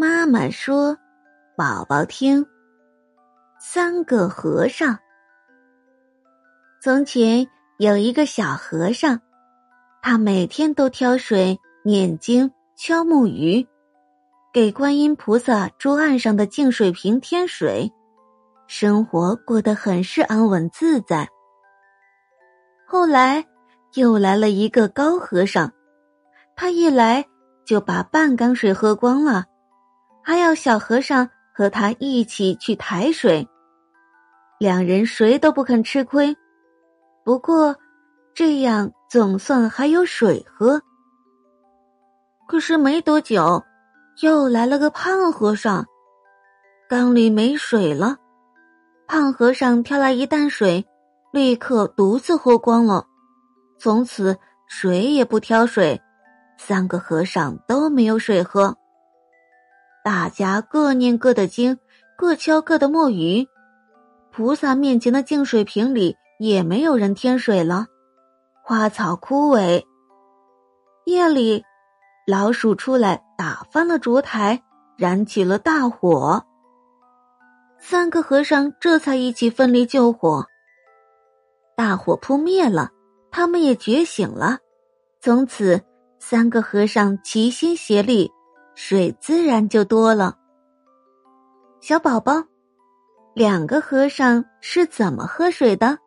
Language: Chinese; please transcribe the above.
妈妈说：“宝宝听。”三个和尚。从前有一个小和尚，他每天都挑水、念经、敲木鱼，给观音菩萨桌案上的净水瓶添水，生活过得很是安稳自在。后来又来了一个高和尚，他一来就把半缸水喝光了。还要小和尚和他一起去抬水，两人谁都不肯吃亏。不过，这样总算还有水喝。可是没多久，又来了个胖和尚，缸里没水了。胖和尚挑来一担水，立刻独自喝光了。从此谁也不挑水，三个和尚都没有水喝。大家各念各的经，各敲各的木鱼。菩萨面前的净水瓶里也没有人添水了，花草枯萎。夜里，老鼠出来打翻了烛台，燃起了大火。三个和尚这才一起奋力救火。大火扑灭了，他们也觉醒了。从此，三个和尚齐心协力。水自然就多了。小宝宝，两个和尚是怎么喝水的？